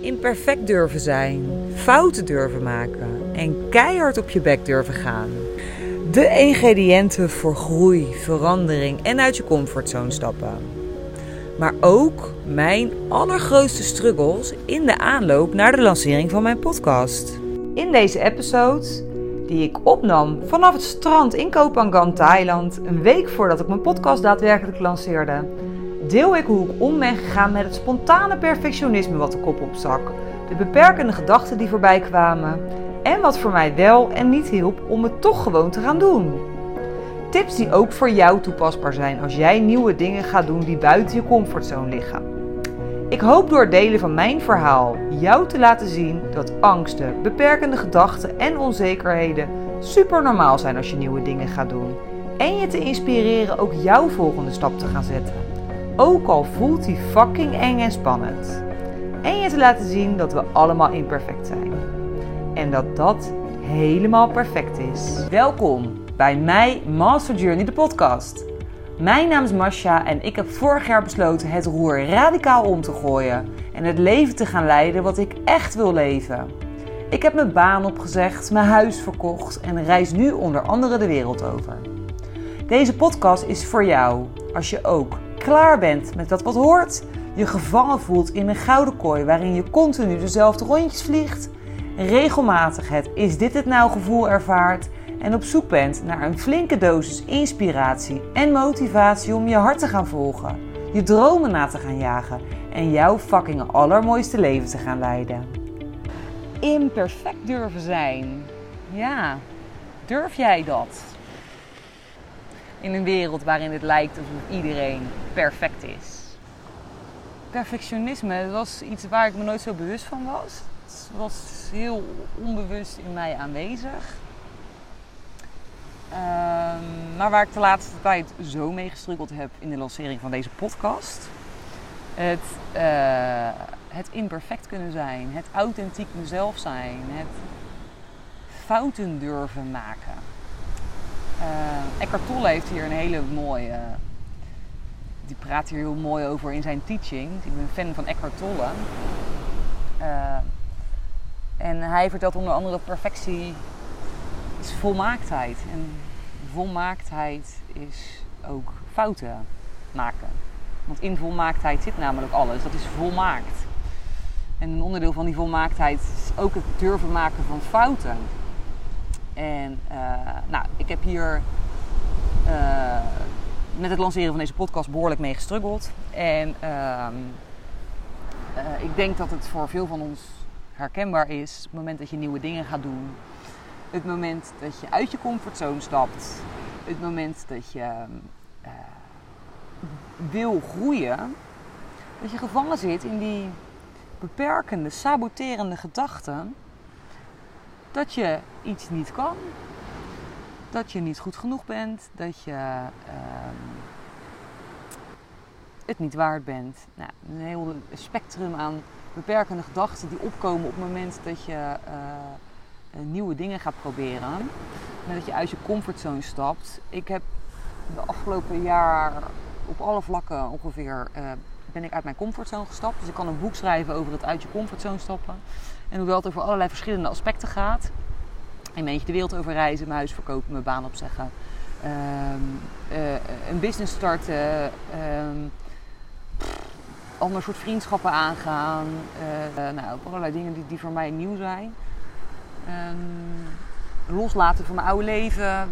imperfect durven zijn, fouten durven maken en keihard op je bek durven gaan. De ingrediënten voor groei, verandering en uit je comfortzone stappen. Maar ook mijn allergrootste struggles in de aanloop naar de lancering van mijn podcast. In deze episode, die ik opnam vanaf het strand in Kopangan, Thailand, een week voordat ik mijn podcast daadwerkelijk lanceerde, deel ik hoe ik om ben gegaan met het spontane perfectionisme wat de kop opstak, de beperkende gedachten die voorbij kwamen en wat voor mij wel en niet hielp om het toch gewoon te gaan doen. Tips die ook voor jou toepasbaar zijn als jij nieuwe dingen gaat doen die buiten je comfortzone liggen. Ik hoop door het delen van mijn verhaal jou te laten zien dat angsten, beperkende gedachten en onzekerheden super normaal zijn als je nieuwe dingen gaat doen. En je te inspireren ook jouw volgende stap te gaan zetten. Ook al voelt die fucking eng en spannend. En je te laten zien dat we allemaal imperfect zijn. En dat dat helemaal perfect is. Welkom bij mij Master Journey, de podcast. Mijn naam is Masha en ik heb vorig jaar besloten het roer radicaal om te gooien en het leven te gaan leiden wat ik echt wil leven. Ik heb mijn baan opgezegd, mijn huis verkocht en reis nu onder andere de wereld over. Deze podcast is voor jou als je ook klaar bent met dat wat hoort, je gevangen voelt in een gouden kooi waarin je continu dezelfde rondjes vliegt, regelmatig het is dit het nou gevoel ervaart en op zoek bent naar een flinke dosis inspiratie en motivatie om je hart te gaan volgen, je dromen na te gaan jagen en jouw fucking allermooiste leven te gaan leiden. Imperfect durven zijn. Ja, durf jij dat? In een wereld waarin het lijkt alsof iedereen perfect is. Perfectionisme was iets waar ik me nooit zo bewust van was. Het was heel onbewust in mij aanwezig. Um, maar waar ik de laatste tijd zo mee gestruggeld heb in de lancering van deze podcast. Het, uh, het imperfect kunnen zijn, het authentiek mezelf zijn, het fouten durven maken. Uh, Eckhart Tolle heeft hier een hele mooie, die praat hier heel mooi over in zijn teaching. Ik ben fan van Eckhart Tolle. Uh, en hij vertelt onder andere perfectie is volmaaktheid. En volmaaktheid is ook fouten maken. Want in volmaaktheid zit namelijk alles. Dat is volmaakt. En een onderdeel van die volmaaktheid is ook het durven maken van fouten. En uh, nou, ik heb hier uh, met het lanceren van deze podcast behoorlijk mee gestruggeld. En uh, ik denk dat het voor veel van ons herkenbaar is. Het moment dat je nieuwe dingen gaat doen. Het moment dat je uit je comfortzone stapt. Het moment dat je uh, wil groeien. Dat je gevangen zit in die beperkende, saboterende gedachten. Dat je iets niet kan. Dat je niet goed genoeg bent. Dat je uh, het niet waard bent. Nou, een heel spectrum aan beperkende gedachten die opkomen op het moment dat je uh, nieuwe dingen gaat proberen. En dat je uit je comfortzone stapt. Ik heb de afgelopen jaar op alle vlakken ongeveer uh, ben ik uit mijn comfortzone gestapt. Dus ik kan een boek schrijven over het uit je comfortzone stappen. En hoewel het over allerlei verschillende aspecten gaat. Een beetje de wereld over reizen, mijn huis verkopen, mijn baan opzeggen. Uh, een business starten. Um, ander soort vriendschappen aangaan. Uh, nou, allerlei dingen die, die voor mij nieuw zijn. Um, loslaten van mijn oude leven.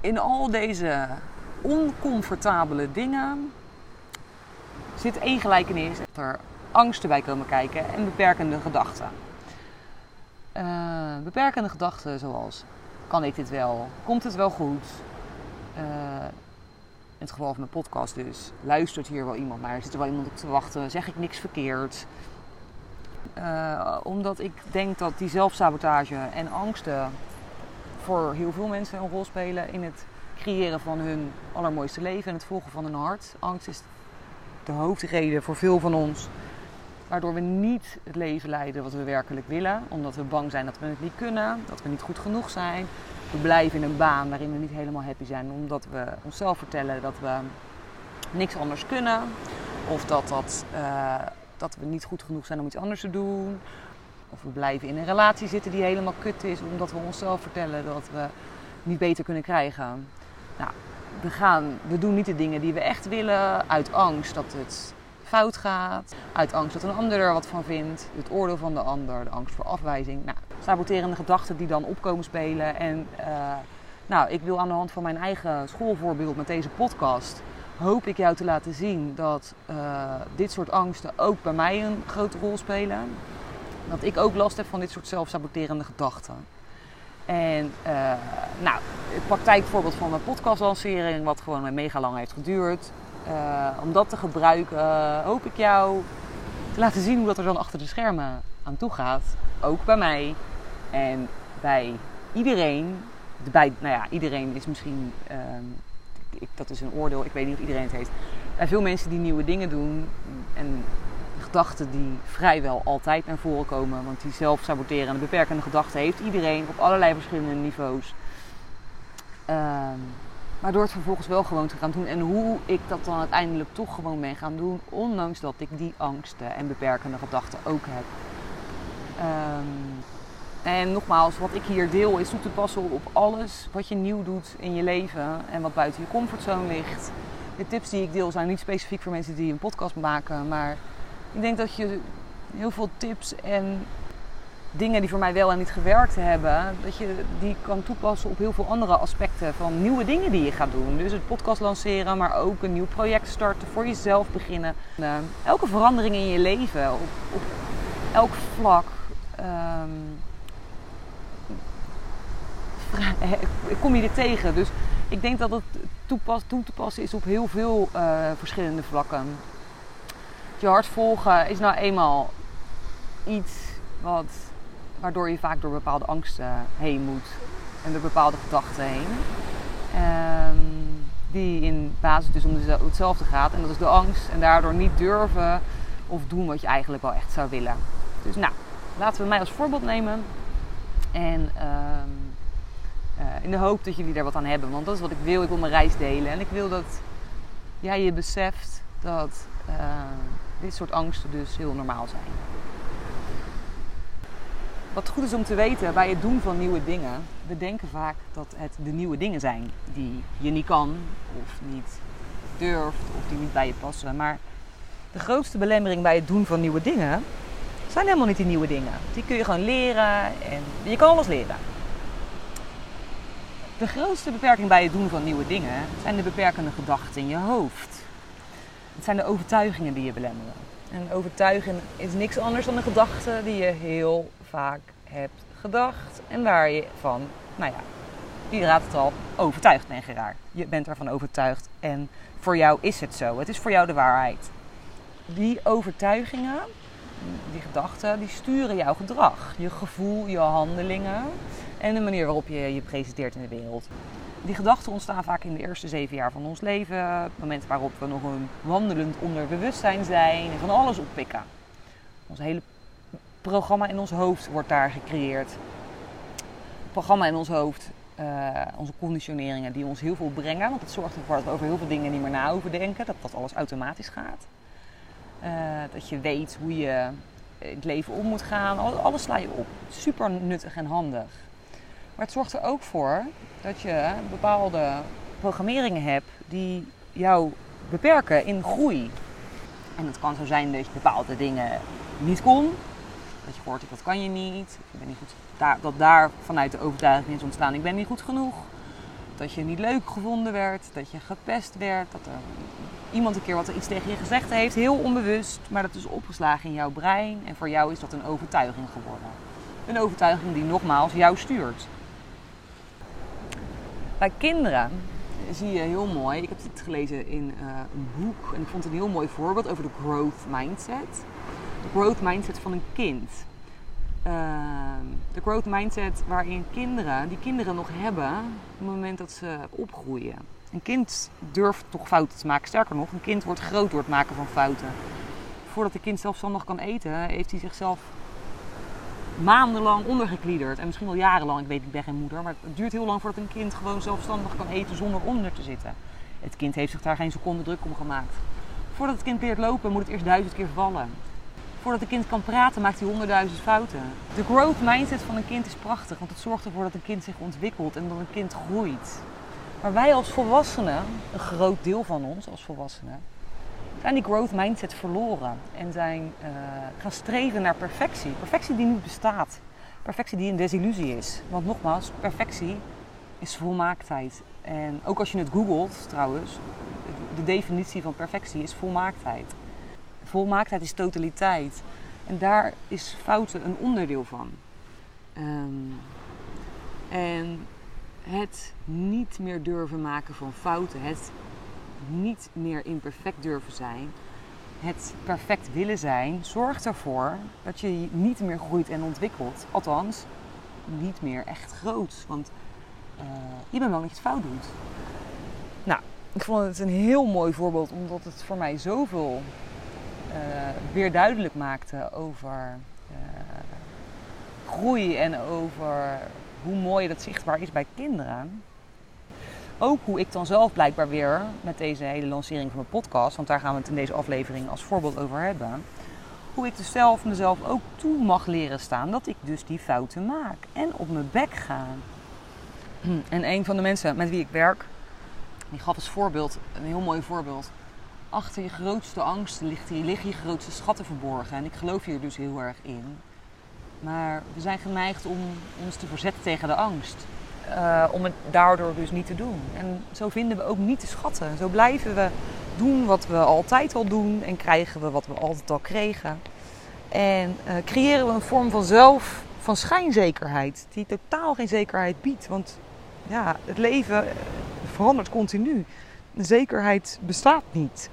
In al deze oncomfortabele dingen zit één gelijkenis. Dat er angsten bij komen kijken en beperkende gedachten. Uh, beperkende gedachten zoals, kan ik dit wel? Komt het wel goed? Uh, in het geval van mijn podcast dus, luistert hier wel iemand naar? Zit er wel iemand op te wachten? Zeg ik niks verkeerd? Uh, omdat ik denk dat die zelfsabotage en angsten voor heel veel mensen een rol spelen in het creëren van hun allermooiste leven en het volgen van hun hart. Angst is de hoofdreden voor veel van ons waardoor we niet het leven leiden wat we werkelijk willen, omdat we bang zijn dat we het niet kunnen, dat we niet goed genoeg zijn. We blijven in een baan waarin we niet helemaal happy zijn, omdat we onszelf vertellen dat we niks anders kunnen, of dat dat uh, dat we niet goed genoeg zijn om iets anders te doen. Of we blijven in een relatie zitten die helemaal kut is, omdat we onszelf vertellen dat we niet beter kunnen krijgen. Nou, we, gaan, we doen niet de dingen die we echt willen uit angst dat het fout gaat. Uit angst dat een ander er wat van vindt. Het oordeel van de ander, de angst voor afwijzing. Nou, saboterende gedachten die dan opkomen spelen. En uh, nou, ik wil aan de hand van mijn eigen schoolvoorbeeld met deze podcast... hoop ik jou te laten zien dat uh, dit soort angsten ook bij mij een grote rol spelen. Dat ik ook last heb van dit soort zelfsaboterende gedachten. En uh, nou, het praktijkvoorbeeld van mijn podcastlancering, wat gewoon mega lang heeft geduurd. Uh, om dat te gebruiken, hoop ik jou te laten zien hoe dat er dan achter de schermen aan toe gaat. Ook bij mij en bij iedereen. Bij, nou ja, iedereen is misschien, ik, dat is een oordeel, ik weet niet of iedereen het heeft. Bij veel mensen die nieuwe dingen doen en gedachten die vrijwel altijd naar voren komen. Want die zelfsaboterende, beperkende gedachten heeft iedereen op allerlei verschillende niveaus. Um, maar door het vervolgens wel gewoon te gaan doen. En hoe ik dat dan uiteindelijk toch gewoon ben gaan doen. Ondanks dat ik die angsten en beperkende gedachten ook heb. Um, en nogmaals, wat ik hier deel is toe te passen op alles wat je nieuw doet in je leven. En wat buiten je comfortzone ligt. De tips die ik deel zijn niet specifiek voor mensen die een podcast maken. Maar ik denk dat je heel veel tips en dingen die voor mij wel en niet gewerkt hebben, dat je die kan toepassen op heel veel andere aspecten van nieuwe dingen die je gaat doen. Dus het podcast lanceren, maar ook een nieuw project starten, voor jezelf beginnen. Uh, elke verandering in je leven, op, op elk vlak. Um, kom je er tegen. Dus ik denk dat het toepas, toe te passen is op heel veel uh, verschillende vlakken. Je hart volgen is nou eenmaal iets wat waardoor je vaak door bepaalde angsten heen moet en door bepaalde gedachten heen. Um, die in basis dus om hetzelfde gaat en dat is de angst en daardoor niet durven of doen wat je eigenlijk wel echt zou willen. Dus nou, laten we mij als voorbeeld nemen en um, uh, in de hoop dat jullie daar wat aan hebben, want dat is wat ik wil. Ik wil mijn reis delen en ik wil dat jij je beseft dat uh, dit soort angsten dus heel normaal zijn. Wat goed is om te weten bij het doen van nieuwe dingen. We denken vaak dat het de nieuwe dingen zijn die je niet kan of niet durft of die niet bij je passen. Maar de grootste belemmering bij het doen van nieuwe dingen zijn helemaal niet die nieuwe dingen. Die kun je gewoon leren en je kan alles leren. De grootste beperking bij het doen van nieuwe dingen zijn de beperkende gedachten in je hoofd. Het zijn de overtuigingen die je belemmeren. En overtuiging is niks anders dan een gedachte die je heel vaak hebt gedacht en waar je van, nou ja, die raadt het al, overtuigd bent geraakt. Je bent ervan overtuigd en voor jou is het zo. Het is voor jou de waarheid. Die overtuigingen, die gedachten, die sturen jouw gedrag, je gevoel, je handelingen en de manier waarop je je presenteert in de wereld. Die gedachten ontstaan vaak in de eerste zeven jaar van ons leven. Het moment waarop we nog een wandelend onderbewustzijn zijn en van alles oppikken. Onze hele programma in ons hoofd wordt daar gecreëerd. Het programma in ons hoofd, uh, onze conditioneringen die ons heel veel brengen. Want het zorgt ervoor dat we over heel veel dingen niet meer na hoeven denken. Dat dat alles automatisch gaat. Uh, dat je weet hoe je het leven om moet gaan. Alles sla je op. Super nuttig en handig. Maar het zorgt er ook voor dat je bepaalde programmeringen hebt die jou beperken in groei. En het kan zo zijn dat je bepaalde dingen niet kon, dat je hoort, dat kan je niet. Je bent niet goed, dat daar vanuit de overtuiging is ontstaan, ik ben niet goed genoeg. Dat je niet leuk gevonden werd, dat je gepest werd, dat er iemand een keer wat er iets tegen je gezegd heeft, heel onbewust, maar dat is opgeslagen in jouw brein en voor jou is dat een overtuiging geworden. Een overtuiging die nogmaals jou stuurt. Bij kinderen zie je heel mooi, ik heb dit gelezen in uh, een boek en ik vond het een heel mooi voorbeeld over de growth mindset de growth mindset van een kind. Uh, de growth mindset waarin kinderen, die kinderen nog hebben op het moment dat ze opgroeien. Een kind durft toch fouten te maken. Sterker nog, een kind wordt groot door het maken van fouten. Voordat een kind zelfstandig kan eten, heeft hij zichzelf maandenlang ondergekliederd. En misschien wel jarenlang. Ik weet, ik ben geen moeder. Maar het duurt heel lang voordat een kind gewoon zelfstandig kan eten zonder onder te zitten. Het kind heeft zich daar geen seconde druk om gemaakt. Voordat het kind leert lopen, moet het eerst duizend keer vallen. Voordat een kind kan praten, maakt hij honderdduizend fouten. De growth mindset van een kind is prachtig, want het zorgt ervoor dat een kind zich ontwikkelt en dat een kind groeit. Maar wij als volwassenen, een groot deel van ons als volwassenen, zijn die growth mindset verloren en zijn uh, gaan streven naar perfectie. Perfectie die niet bestaat. Perfectie die een desillusie is. Want nogmaals, perfectie is volmaaktheid. En ook als je het googelt trouwens, de definitie van perfectie is volmaaktheid. Volmaaktheid is totaliteit. En daar is fouten een onderdeel van. Um, en het niet meer durven maken van fouten, het niet meer imperfect durven zijn, het perfect willen zijn, zorgt ervoor dat je niet meer groeit en ontwikkelt. Althans, niet meer echt groot. Want uh, je bent wel het fout doet. Nou, ik vond het een heel mooi voorbeeld, omdat het voor mij zoveel weer duidelijk maakte over uh, groei en over hoe mooi dat zichtbaar is bij kinderen. Ook hoe ik dan zelf blijkbaar weer met deze hele lancering van mijn podcast, want daar gaan we het in deze aflevering als voorbeeld over hebben. Hoe ik dus zelf mezelf ook toe mag leren staan dat ik dus die fouten maak en op mijn bek ga. En een van de mensen met wie ik werk, die gaf als voorbeeld, een heel mooi voorbeeld. Achter je grootste angst liggen je grootste schatten verborgen. En ik geloof hier dus heel erg in. Maar we zijn geneigd om ons te verzetten tegen de angst. Uh, om het daardoor dus niet te doen. En zo vinden we ook niet de schatten. Zo blijven we doen wat we altijd al doen en krijgen we wat we altijd al kregen. En uh, creëren we een vorm van zelf, van schijnzekerheid, die totaal geen zekerheid biedt. Want ja, het leven verandert continu. Zekerheid bestaat niet.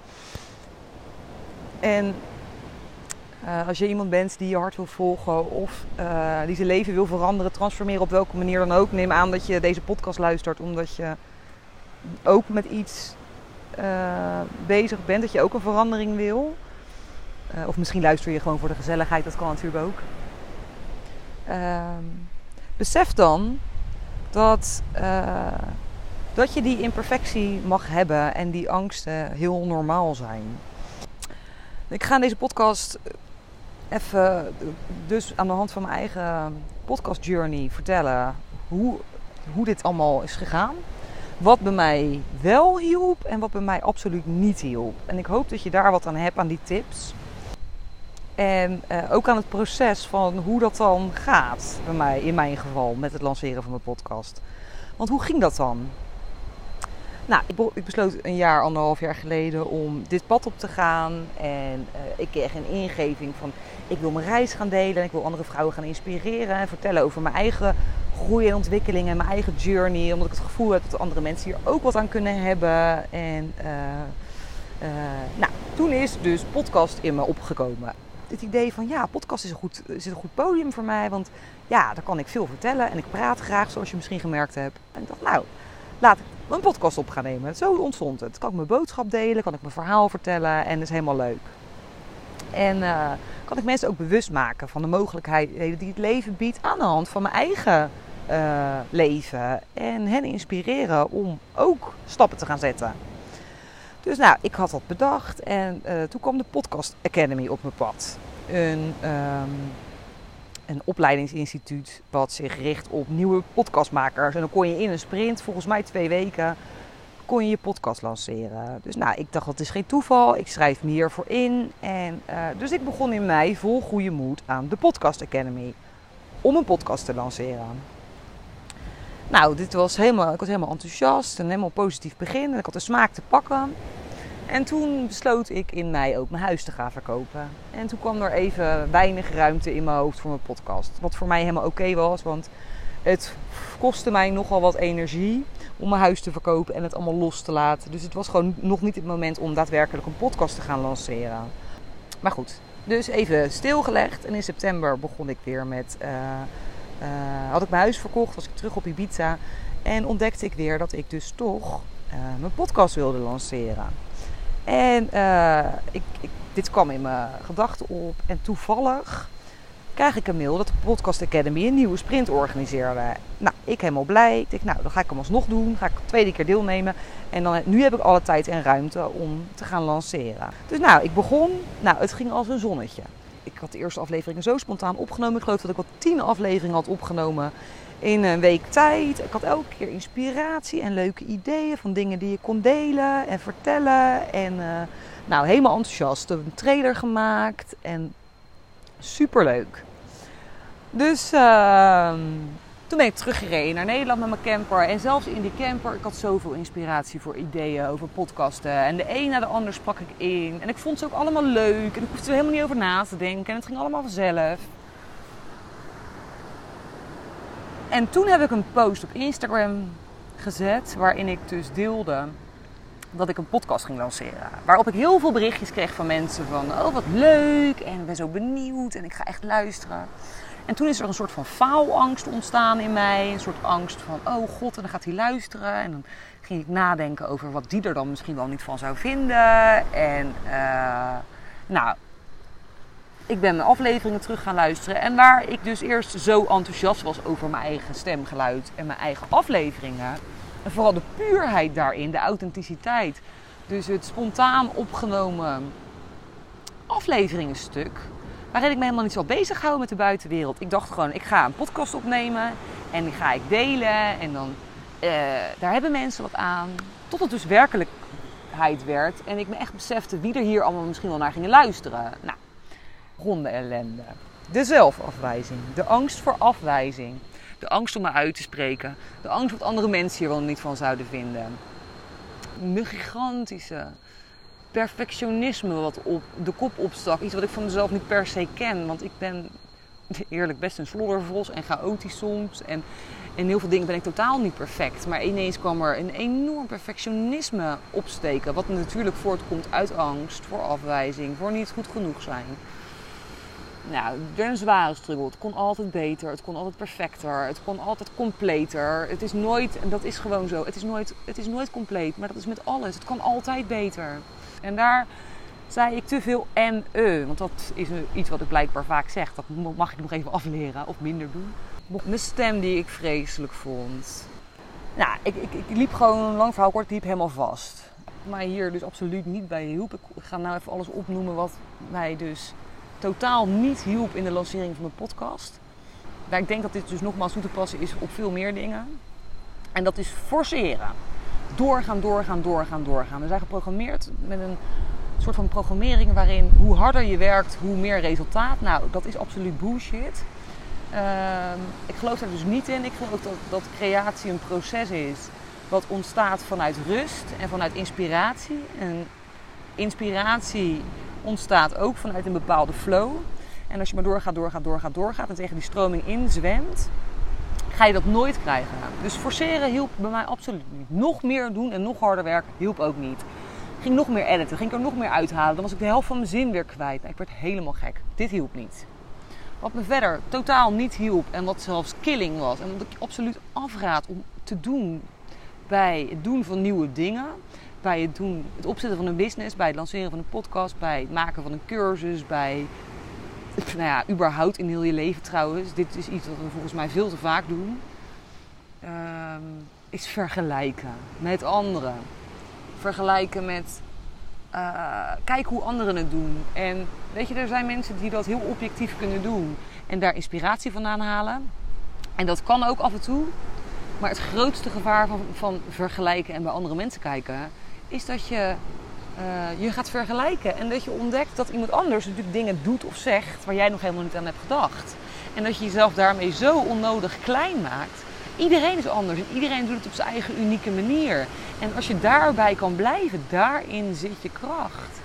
En uh, als je iemand bent die je hart wil volgen of uh, die zijn leven wil veranderen, transformeren op welke manier dan ook, neem aan dat je deze podcast luistert omdat je ook met iets uh, bezig bent, dat je ook een verandering wil. of misschien luister je gewoon voor de gezelligheid, dat kan natuurlijk ook. Ehm, besef dan dat, dat je die imperfectie mag hebben en die angsten heel normaal zijn. Ik ga in deze podcast even dus aan de hand van mijn eigen podcast journey vertellen hoe, hoe dit allemaal is gegaan. Wat bij mij wel hielp en wat bij mij absoluut niet hielp. En ik hoop dat je daar wat aan hebt aan die tips. En uh, ook aan het proces van hoe dat dan gaat bij mij, in mijn geval, met het lanceren van mijn podcast. Want hoe ging dat dan? Nou, ik besloot een jaar, anderhalf jaar geleden om dit pad op te gaan. En uh, ik kreeg een ingeving van ik wil mijn reis gaan delen. Ik wil andere vrouwen gaan inspireren en vertellen over mijn eigen groei en ontwikkeling en mijn eigen journey. Omdat ik het gevoel heb dat andere mensen hier ook wat aan kunnen hebben. En uh, uh, nou, toen is dus podcast in me opgekomen. Het idee van ja, podcast is een, goed, is een goed podium voor mij. Want ja, daar kan ik veel vertellen. En ik praat graag, zoals je misschien gemerkt hebt. En ik dacht, nou, laat ik een podcast op gaan nemen. Zo ontstond het. Kan ik mijn boodschap delen, kan ik mijn verhaal vertellen en dat is helemaal leuk. En uh, kan ik mensen ook bewust maken van de mogelijkheden die het leven biedt aan de hand van mijn eigen uh, leven. En hen inspireren om ook stappen te gaan zetten. Dus nou, ik had dat bedacht en uh, toen kwam de Podcast Academy op mijn pad. Een, um, een opleidingsinstituut wat zich richt op nieuwe podcastmakers. En dan kon je in een sprint, volgens mij twee weken, kon je je podcast lanceren. Dus nou, ik dacht dat is geen toeval. Ik schrijf me hiervoor in. En, uh, dus ik begon in mei vol goede moed aan de Podcast Academy. Om een podcast te lanceren. Nou, dit was helemaal, ik was helemaal enthousiast en helemaal positief begin. En ik had de smaak te pakken. En toen besloot ik in mei ook mijn huis te gaan verkopen. En toen kwam er even weinig ruimte in mijn hoofd voor mijn podcast. Wat voor mij helemaal oké was, want het kostte mij nogal wat energie om mijn huis te verkopen en het allemaal los te laten. Dus het was gewoon nog niet het moment om daadwerkelijk een podcast te gaan lanceren. Maar goed, dus even stilgelegd. En in september begon ik weer met. Uh, uh, had ik mijn huis verkocht, was ik terug op Ibiza. En ontdekte ik weer dat ik dus toch uh, mijn podcast wilde lanceren. En ik, ik, dit kwam in mijn gedachten op. En toevallig krijg ik een mail dat de Podcast Academy een nieuwe sprint organiseerde. Nou, ik helemaal blij. Ik denk, nou, dan ga ik hem alsnog doen. Ga ik de tweede keer deelnemen. En dan, nu heb ik alle tijd en ruimte om te gaan lanceren. Dus nou, ik begon. Nou, het ging als een zonnetje. ik had de eerste afleveringen zo spontaan opgenomen. Ik geloof dat ik wel tien afleveringen had opgenomen in een week tijd. Ik had elke keer inspiratie en leuke ideeën van dingen die je kon delen en vertellen. En uh, nou, helemaal enthousiast. Een trailer gemaakt en superleuk. Dus uh, toen ben ik teruggereden naar Nederland met mijn camper. En zelfs in die camper, ik had zoveel inspiratie voor ideeën over podcasten. En de een na de ander sprak ik in. En ik vond ze ook allemaal leuk. En ik hoefde er helemaal niet over na te denken. En het ging allemaal vanzelf. En toen heb ik een post op Instagram gezet waarin ik dus deelde dat ik een podcast ging lanceren. Waarop ik heel veel berichtjes kreeg van mensen van, oh wat leuk en ben zo benieuwd en ik ga echt luisteren. En toen is er een soort van faalangst ontstaan in mij. Een soort angst van, oh god, en dan gaat hij luisteren. En dan ging ik nadenken over wat die er dan misschien wel niet van zou vinden. En uh, nou, ik ben mijn afleveringen terug gaan luisteren. En waar ik dus eerst zo enthousiast was over mijn eigen stemgeluid en mijn eigen afleveringen. En vooral de puurheid daarin, de authenticiteit. Dus het spontaan opgenomen afleveringenstuk. Waarin ik me helemaal niet zo bezig met de buitenwereld. Ik dacht gewoon, ik ga een podcast opnemen en die ga ik delen. En dan, uh, daar hebben mensen wat aan. Tot het dus werkelijkheid werd. En ik me echt besefte wie er hier allemaal misschien wel naar gingen luisteren. Nou, ronde ellende. De zelfafwijzing. De angst voor afwijzing. De angst om me uit te spreken. De angst wat andere mensen hier wel niet van zouden vinden. De gigantische perfectionisme wat op de kop opstak. Iets wat ik van mezelf niet per se ken. Want ik ben eerlijk best een sloddervos en chaotisch soms. En in heel veel dingen ben ik totaal niet perfect. Maar ineens kwam er een enorm perfectionisme opsteken. Wat natuurlijk voortkomt uit angst voor afwijzing, voor niet goed genoeg zijn. Nou, werd een zware struggle. Het kon altijd beter, het kon altijd perfecter, het kon altijd completer. Het is nooit, en dat is gewoon zo, het is nooit, het is nooit compleet. Maar dat is met alles. Het kan altijd beter. En daar zei ik te veel en e. Want dat is iets wat ik blijkbaar vaak zeg. Dat mag ik nog even afleren of minder doen. Mijn stem die ik vreselijk vond. Nou, ik, ik, ik liep gewoon, lang verhaal kort, liep helemaal vast. Maar hier dus absoluut niet bij hielp. Ik ga nou even alles opnoemen wat mij dus totaal niet hielp in de lancering van mijn podcast. Maar ik denk dat dit dus nogmaals toe te passen is op veel meer dingen. En dat is forceren doorgaan, doorgaan, doorgaan, doorgaan. We zijn geprogrammeerd met een soort van programmering waarin hoe harder je werkt, hoe meer resultaat. Nou, dat is absoluut bullshit. Ehm, ik geloof daar dus niet in. Ik geloof dat, dat creatie een proces is wat ontstaat vanuit rust en vanuit inspiratie. En inspiratie ontstaat ook vanuit een bepaalde flow. En als je maar doorgaat, doorgaat, doorgaat, doorgaat en tegen die stroming inzwemt, ga je dat nooit krijgen. Dus forceren hielp bij mij absoluut niet. Nog meer doen en nog harder werken hielp ook niet. Ging nog meer editen, ging ik er nog meer uithalen. Dan was ik de helft van mijn zin weer kwijt. Nou, ik werd helemaal gek. Dit hielp niet. Wat me verder totaal niet hielp en wat zelfs killing was. En wat ik absoluut afraad om te doen bij het doen van nieuwe dingen. Bij het, doen, het opzetten van een business, bij het lanceren van een podcast, bij het maken van een cursus, bij nou ja, überhaupt in heel je leven trouwens, dit is iets wat we volgens mij veel te vaak doen, ehm, is vergelijken met anderen. Vergelijken met, uh, kijk hoe anderen het doen. En weet je, er zijn mensen die dat heel objectief kunnen doen en daar inspiratie van aanhalen. En dat kan ook af en toe. Maar het grootste gevaar van, van vergelijken en bij andere mensen kijken, is dat je uh, je gaat vergelijken. En dat je ontdekt dat iemand anders natuurlijk dingen doet of zegt waar jij nog helemaal niet aan hebt gedacht. En dat je jezelf daarmee zo onnodig klein maakt. Iedereen is anders en iedereen doet het op zijn eigen unieke manier. En als je daarbij kan blijven, daarin zit je kracht.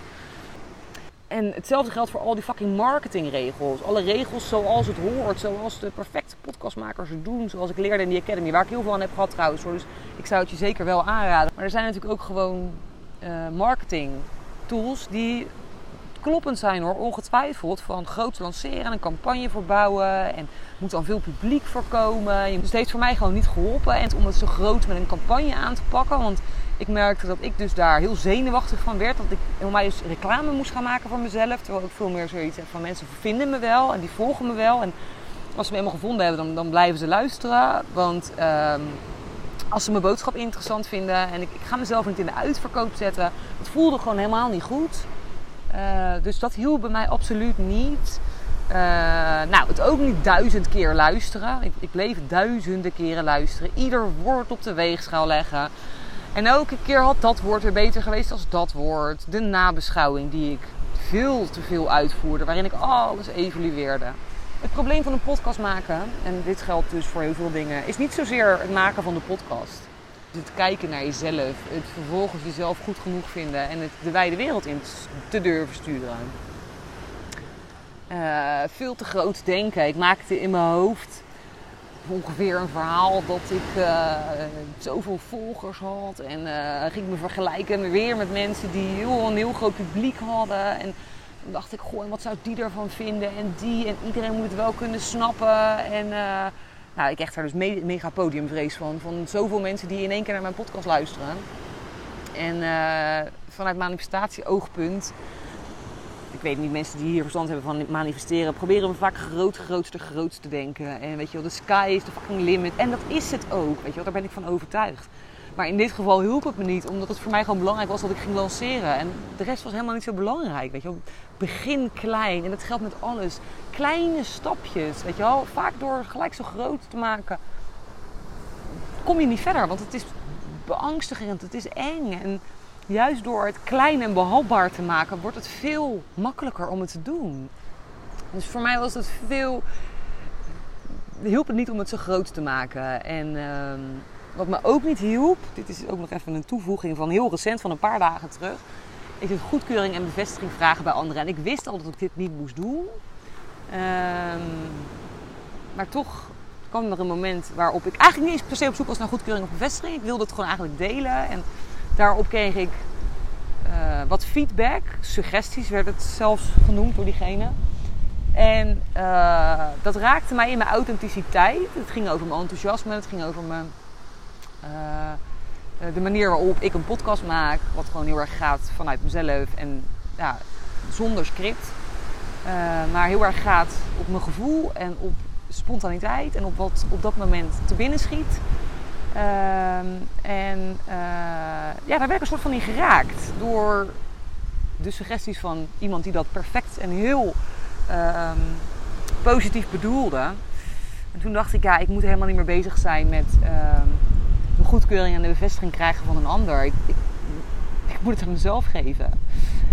En hetzelfde geldt voor al die fucking marketingregels. Alle regels zoals het hoort, zoals de perfecte podcastmakers het doen, zoals ik leerde in die Academy, waar ik heel veel aan heb gehad trouwens. Dus ik zou het je zeker wel aanraden. Maar er zijn natuurlijk ook gewoon uh, marketing tools die kloppend zijn hoor, ongetwijfeld. Van groot lanceren, een campagne verbouwen en moet dan veel publiek voorkomen. Dus het heeft voor mij gewoon niet geholpen. En om het zo groot met een campagne aan te pakken, want ik merkte dat ik dus daar heel zenuwachtig van werd. Dat ik helemaal dus reclame moest gaan maken voor mezelf. Terwijl ik veel meer zoiets heb van mensen vinden me wel en die volgen me wel. En als ze me helemaal gevonden hebben, dan, dan blijven ze luisteren. Want uh, als ze mijn boodschap interessant vinden en ik, ik, ga mezelf niet in de uitverkoop zetten. Het voelde gewoon helemaal niet goed. Uh, dus dat hielp bij mij absoluut niet. nou, het ook niet duizend keer luisteren. Ik, ik bleef duizenden keren luisteren. Ieder woord op de weegschaal leggen. En elke keer had dat woord weer beter geweest als dat woord. De nabeschouwing die ik veel te veel uitvoerde, waarin ik alles evalueerde. Het probleem van een podcast maken, en dit geldt dus voor heel veel dingen, is niet zozeer het maken van de podcast. Het kijken naar jezelf, het vervolgens jezelf goed genoeg vinden en het de wijde wereld in te durven sturen. Uh, veel te groot denken. Ik maakte in mijn hoofd ongeveer een verhaal dat ik uh, zoveel volgers had. En uh, ging me vergelijken weer met mensen die heel, een heel groot publiek hadden. En dacht ik, goh, wat zou die ervan vinden? En die, en iedereen moet het wel kunnen snappen. En uh, nou, ik echt daar dus me mega podiumvrees van. Van zoveel mensen die in één keer naar mijn podcast luisteren. En vanuit manifestatie-oogpunt ik weet niet, mensen die hier verstand hebben van manifesteren, proberen we vaak groot, grootste, grootste te denken. En weet je wel, de sky is the fucking limit. En dat is het ook, weet je wel, daar ben ik van overtuigd. Maar in dit geval hielp het me niet, omdat het voor mij gewoon belangrijk was dat ik ging lanceren. En de rest was helemaal niet zo belangrijk, weet je wel. Begin klein, en dat geldt met alles. Kleine stapjes, weet je wel. Vaak door gelijk zo groot te maken, kom je niet verder. Want het is beangstigend, het is eng. En juist door het klein en behapbaar te maken, wordt het veel makkelijker om het te doen. Dus voor mij was het veel. hielp het niet om het zo groot te maken. En ehm, wat me ook niet hielp, dit is ook nog even een toevoeging van heel recent, van een paar dagen terug, is het goedkeuring en bevestiging vragen bij anderen. En ik wist al dat ik dit niet moest doen. Ehm, maar toch kwam er een moment waarop ik eigenlijk niet eens per se op zoek was naar goedkeuring of bevestiging. Ik wilde het gewoon eigenlijk delen. En Daarop kreeg ik uh, wat feedback, suggesties werd het zelfs genoemd door diegene. En uh, dat raakte mij in mijn authenticiteit. Het ging over mijn enthousiasme, het ging over mijn, uh, de manier waarop ik een podcast maak. Wat gewoon heel erg gaat vanuit mezelf en ja, zonder script. maar heel erg gaat op mijn gevoel en op spontaniteit en op wat op dat moment te binnen schiet. Ehm, en uh, ja, daar werd ik een soort van in geraakt. Door de suggesties van iemand die dat perfect en heel ehm, positief bedoelde. En toen dacht ik, ja, ik moet helemaal niet meer bezig zijn met ehm, de goedkeuring en de bevestiging krijgen van een ander. Ik, ik, moet het aan mezelf geven.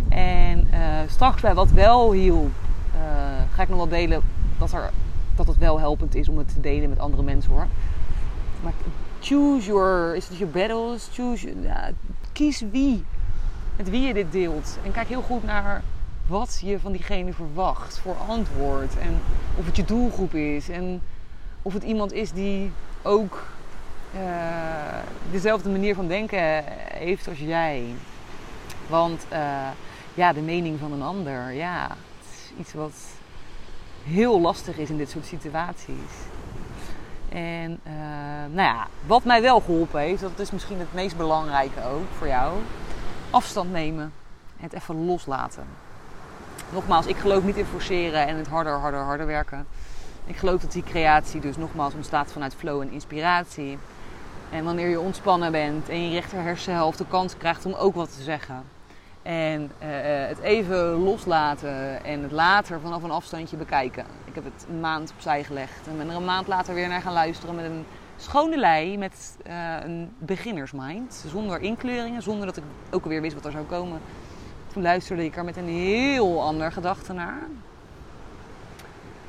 En uh, straks bij wat wel hielp, ga ik nog wel delen dat, er, dat het wel helpend is om het te delen met andere mensen hoor. Maar choose your, is het your battles? Choose, ja, kies wie, met wie je dit deelt. En kijk heel goed naar wat je van diegene verwacht voor antwoord. En of het je doelgroep is. En of het iemand is die ook uh, dezelfde manier van denken heeft als jij. Want uh, ja, de mening van een ander, ja, het is iets wat heel lastig is in dit soort situaties. En uh, nou ja, wat mij wel geholpen heeft, dat is misschien het meest belangrijke ook voor jou. Afstand nemen. Het even loslaten. Nogmaals, ik geloof niet in forceren en het harder, harder, harder werken. Ik geloof dat die creatie dus nogmaals ontstaat vanuit flow en inspiratie. En wanneer je ontspannen bent en je rechter hersenhelft de kans krijgt om ook wat te zeggen. En uh, het even loslaten en het later vanaf een afstandje bekijken. Ik heb het een maand opzij gelegd en ben er een maand later weer naar gaan luisteren met een schone lei, met uh, een beginnersmind. Zonder inkleuringen, zonder dat ik ook alweer wist wat er zou komen. Toen luisterde ik er met een heel ander gedachte naar.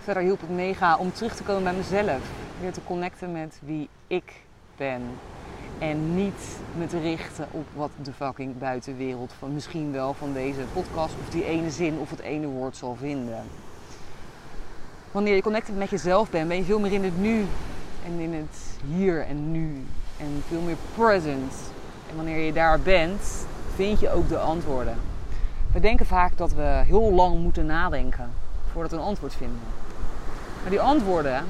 Verder hielp het mega om terug te komen bij mezelf. Weer te connecten met wie ik ben. En niet me te richten op wat de fucking buitenwereld van misschien wel van deze podcast of die ene zin of het ene woord zal vinden. Wanneer je connected met jezelf bent, ben je veel meer in het nu en in het hier en nu. En veel meer present. En wanneer je daar bent, vind je ook de antwoorden. We denken vaak dat we heel lang moeten nadenken voordat we een antwoord vinden. Maar die antwoorden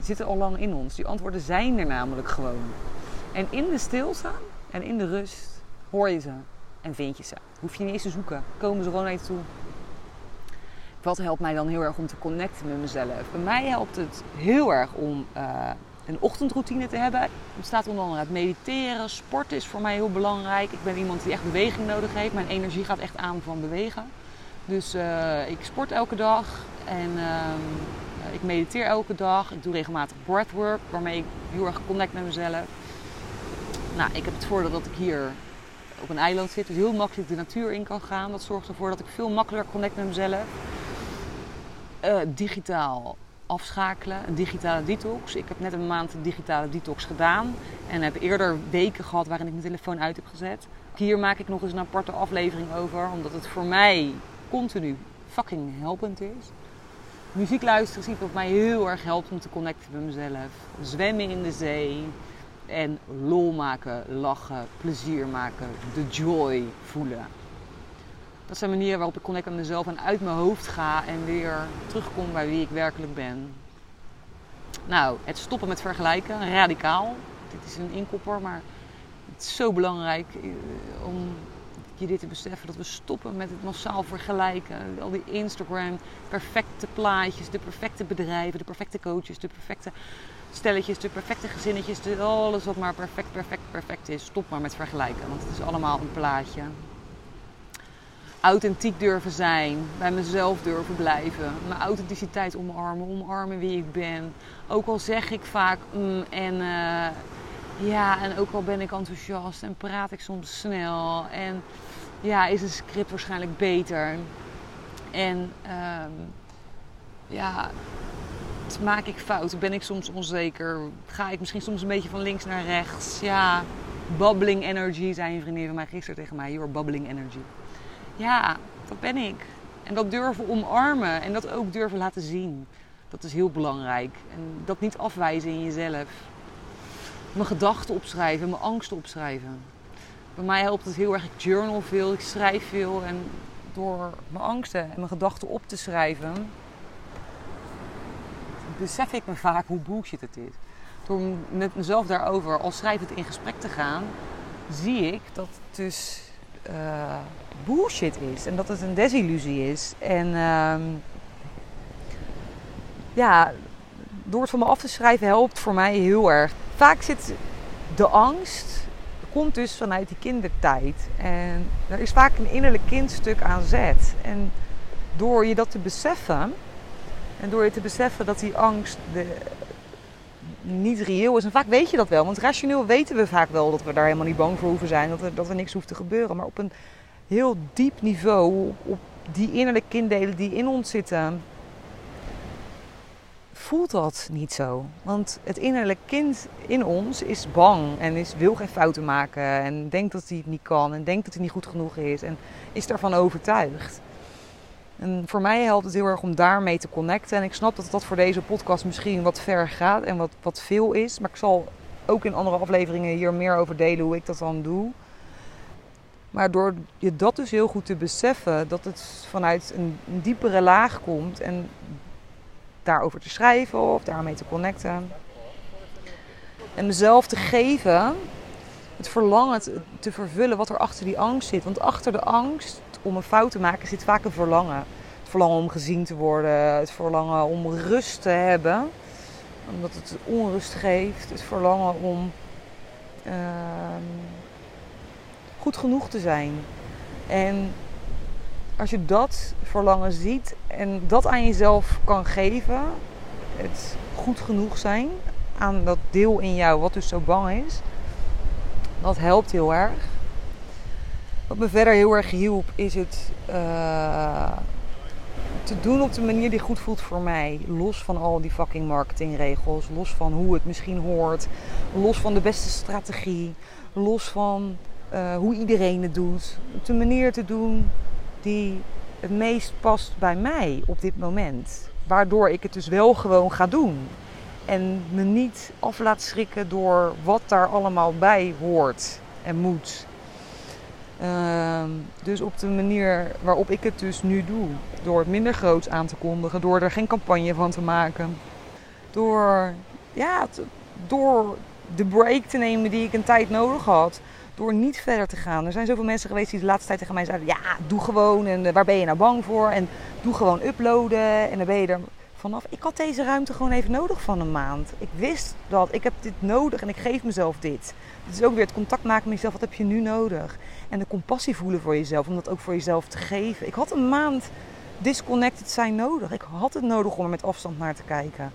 zitten al lang in ons. Die antwoorden zijn er namelijk gewoon. En in de stilte en in de rust hoor je ze en vind je ze. Hoef je niet eens te zoeken. Komen ze gewoon naar je toe. Wat helpt mij dan heel erg om te connecten met mezelf? Bij mij helpt het heel erg om uh, een ochtendroutine te hebben. Het bestaat onder andere uit mediteren. Sport is voor mij heel belangrijk. Ik ben iemand die echt beweging nodig heeft. Mijn energie gaat echt aan van bewegen. Dus uh, ik sport elke dag. En ehm, ik mediteer elke dag. Ik doe regelmatig breathwork, waarmee ik heel erg connect met mezelf. Nou, ik heb het voordeel dat ik hier op een eiland zit, dus heel makkelijk de natuur in kan gaan. Dat zorgt ervoor dat ik veel makkelijker connect met mezelf. Uh, digitaal afschakelen, een digitale detox. Ik heb net een maand digitale detox gedaan en heb eerder weken gehad waarin ik mijn telefoon uit heb gezet. Hier maak ik nog eens een aparte aflevering over, omdat het voor mij continu fucking helpend is. Muziek luisteren zie ik wat mij heel erg helpt om te connecten met mezelf. Zwemmen in de zee en lol maken, lachen, plezier maken, de joy voelen. Dat zijn manieren waarop ik connect met mezelf en uit mijn hoofd ga en weer terugkom bij wie ik werkelijk ben. Nou, het stoppen met vergelijken, radicaal. Dit is een inkopper, maar het is zo belangrijk eh, om je dit te beseffen. Dat we stoppen met het massaal vergelijken. Al die Instagram, perfecte plaatjes, de perfecte bedrijven, de perfecte coaches, de perfecte stelletjes, de perfecte gezinnetjes. Alles wat maar perfect, perfect, perfect is. Stop maar met vergelijken, want het is allemaal een plaatje authentiek durven zijn, bij mezelf durven blijven, mijn authenticiteit omarmen, omarmen wie ik ben. Ook al zeg ik vaak mm, en uh, ja, en ook al ben ik enthousiast en praat ik soms snel en ja, is een script waarschijnlijk beter. En um, ja, maak ik fouten, ben ik soms onzeker, ga ik misschien soms een beetje van links naar rechts. Ja, bubbling energy, zei een vriendin van mij gisteren tegen mij, your bubbling energy ja, dat ben ik. En dat durven omarmen en dat ook durven laten zien. Dat is heel belangrijk. En dat niet afwijzen in jezelf. Mijn gedachten opschrijven, mijn angsten opschrijven. Bij mij helpt het heel erg. Ik journal veel, ik schrijf veel. En door mijn angsten en mijn gedachten op te schrijven, besef ik me vaak hoe bullshit het is. Door met mezelf daarover, al schrijf in gesprek te gaan, zie ik dat het dus uh, bullshit is. En dat het een desillusie is. En ehm, ja, door het van me af te schrijven helpt voor mij heel erg. Vaak zit de angst, komt dus vanuit die kindertijd. En er is vaak een innerlijk kindstuk aan zet. En door je dat te beseffen, en door je te beseffen dat die angst de, niet reëel is. En vaak weet je dat wel, want rationeel weten we vaak wel dat we daar helemaal niet bang voor hoeven zijn, dat er, dat er niks hoeft te gebeuren. Maar op een heel diep niveau, op, die innerlijke kinddelen die in ons zitten, voelt dat niet zo. Want het innerlijk kind in ons is bang en is, wil geen fouten maken en denkt dat hij het niet kan en denkt dat hij niet goed genoeg is en is daarvan overtuigd. En voor mij helpt het heel erg om daarmee te connecten. En ik snap dat dat voor deze podcast misschien wat ver gaat en wat, wat veel is. Maar ik zal ook in andere afleveringen hier meer over delen hoe ik dat dan doe. Maar door je dat dus heel goed te beseffen, dat het vanuit een, diepere laag komt en daarover te schrijven of daarmee te connecten. En mezelf te geven, het verlangen te, vervullen wat er achter die angst zit. Want achter de angst om een fout te maken zit vaak een verlangen. Het verlangen om gezien te worden, het verlangen om rust te hebben, omdat het onrust geeft, het verlangen om ehm, goed genoeg te zijn. En als je dat verlangen ziet en dat aan jezelf kan geven, het goed genoeg zijn aan dat deel in jou wat dus zo bang is, dat helpt heel erg. Wat me verder heel erg hielp, is het uh, te doen op de manier die goed voelt voor mij. Los van al die fucking marketingregels, los van hoe het misschien hoort, los van de beste strategie, los van uh, hoe iedereen het doet. Op de manier te doen die het meest past bij mij op dit moment. Waardoor ik het dus wel gewoon ga doen. En me niet af laat schrikken door wat daar allemaal bij hoort en moet. Ehm, dus op de manier waarop ik het dus nu doe. Door het minder groots aan te kondigen. Door er geen campagne van te maken. Door, ja, door de break te nemen die ik een tijd nodig had. Door niet verder te gaan. Er zijn zoveel mensen geweest die de laatste tijd tegen mij zeiden: Ja, doe gewoon. En eh, waar ben je nou bang voor? En doe gewoon uploaden. En dan ben je er vanaf. Ik had deze ruimte gewoon even nodig van een maand. Ik wist dat. Ik heb dit nodig en ik geef mezelf dit. Het is ook weer het contact maken met jezelf. Wat heb je nu nodig? En de compassie voelen voor jezelf. Om dat ook voor jezelf te geven. Ik had een maand disconnected zijn nodig. Ik had het nodig om er met afstand naar te kijken.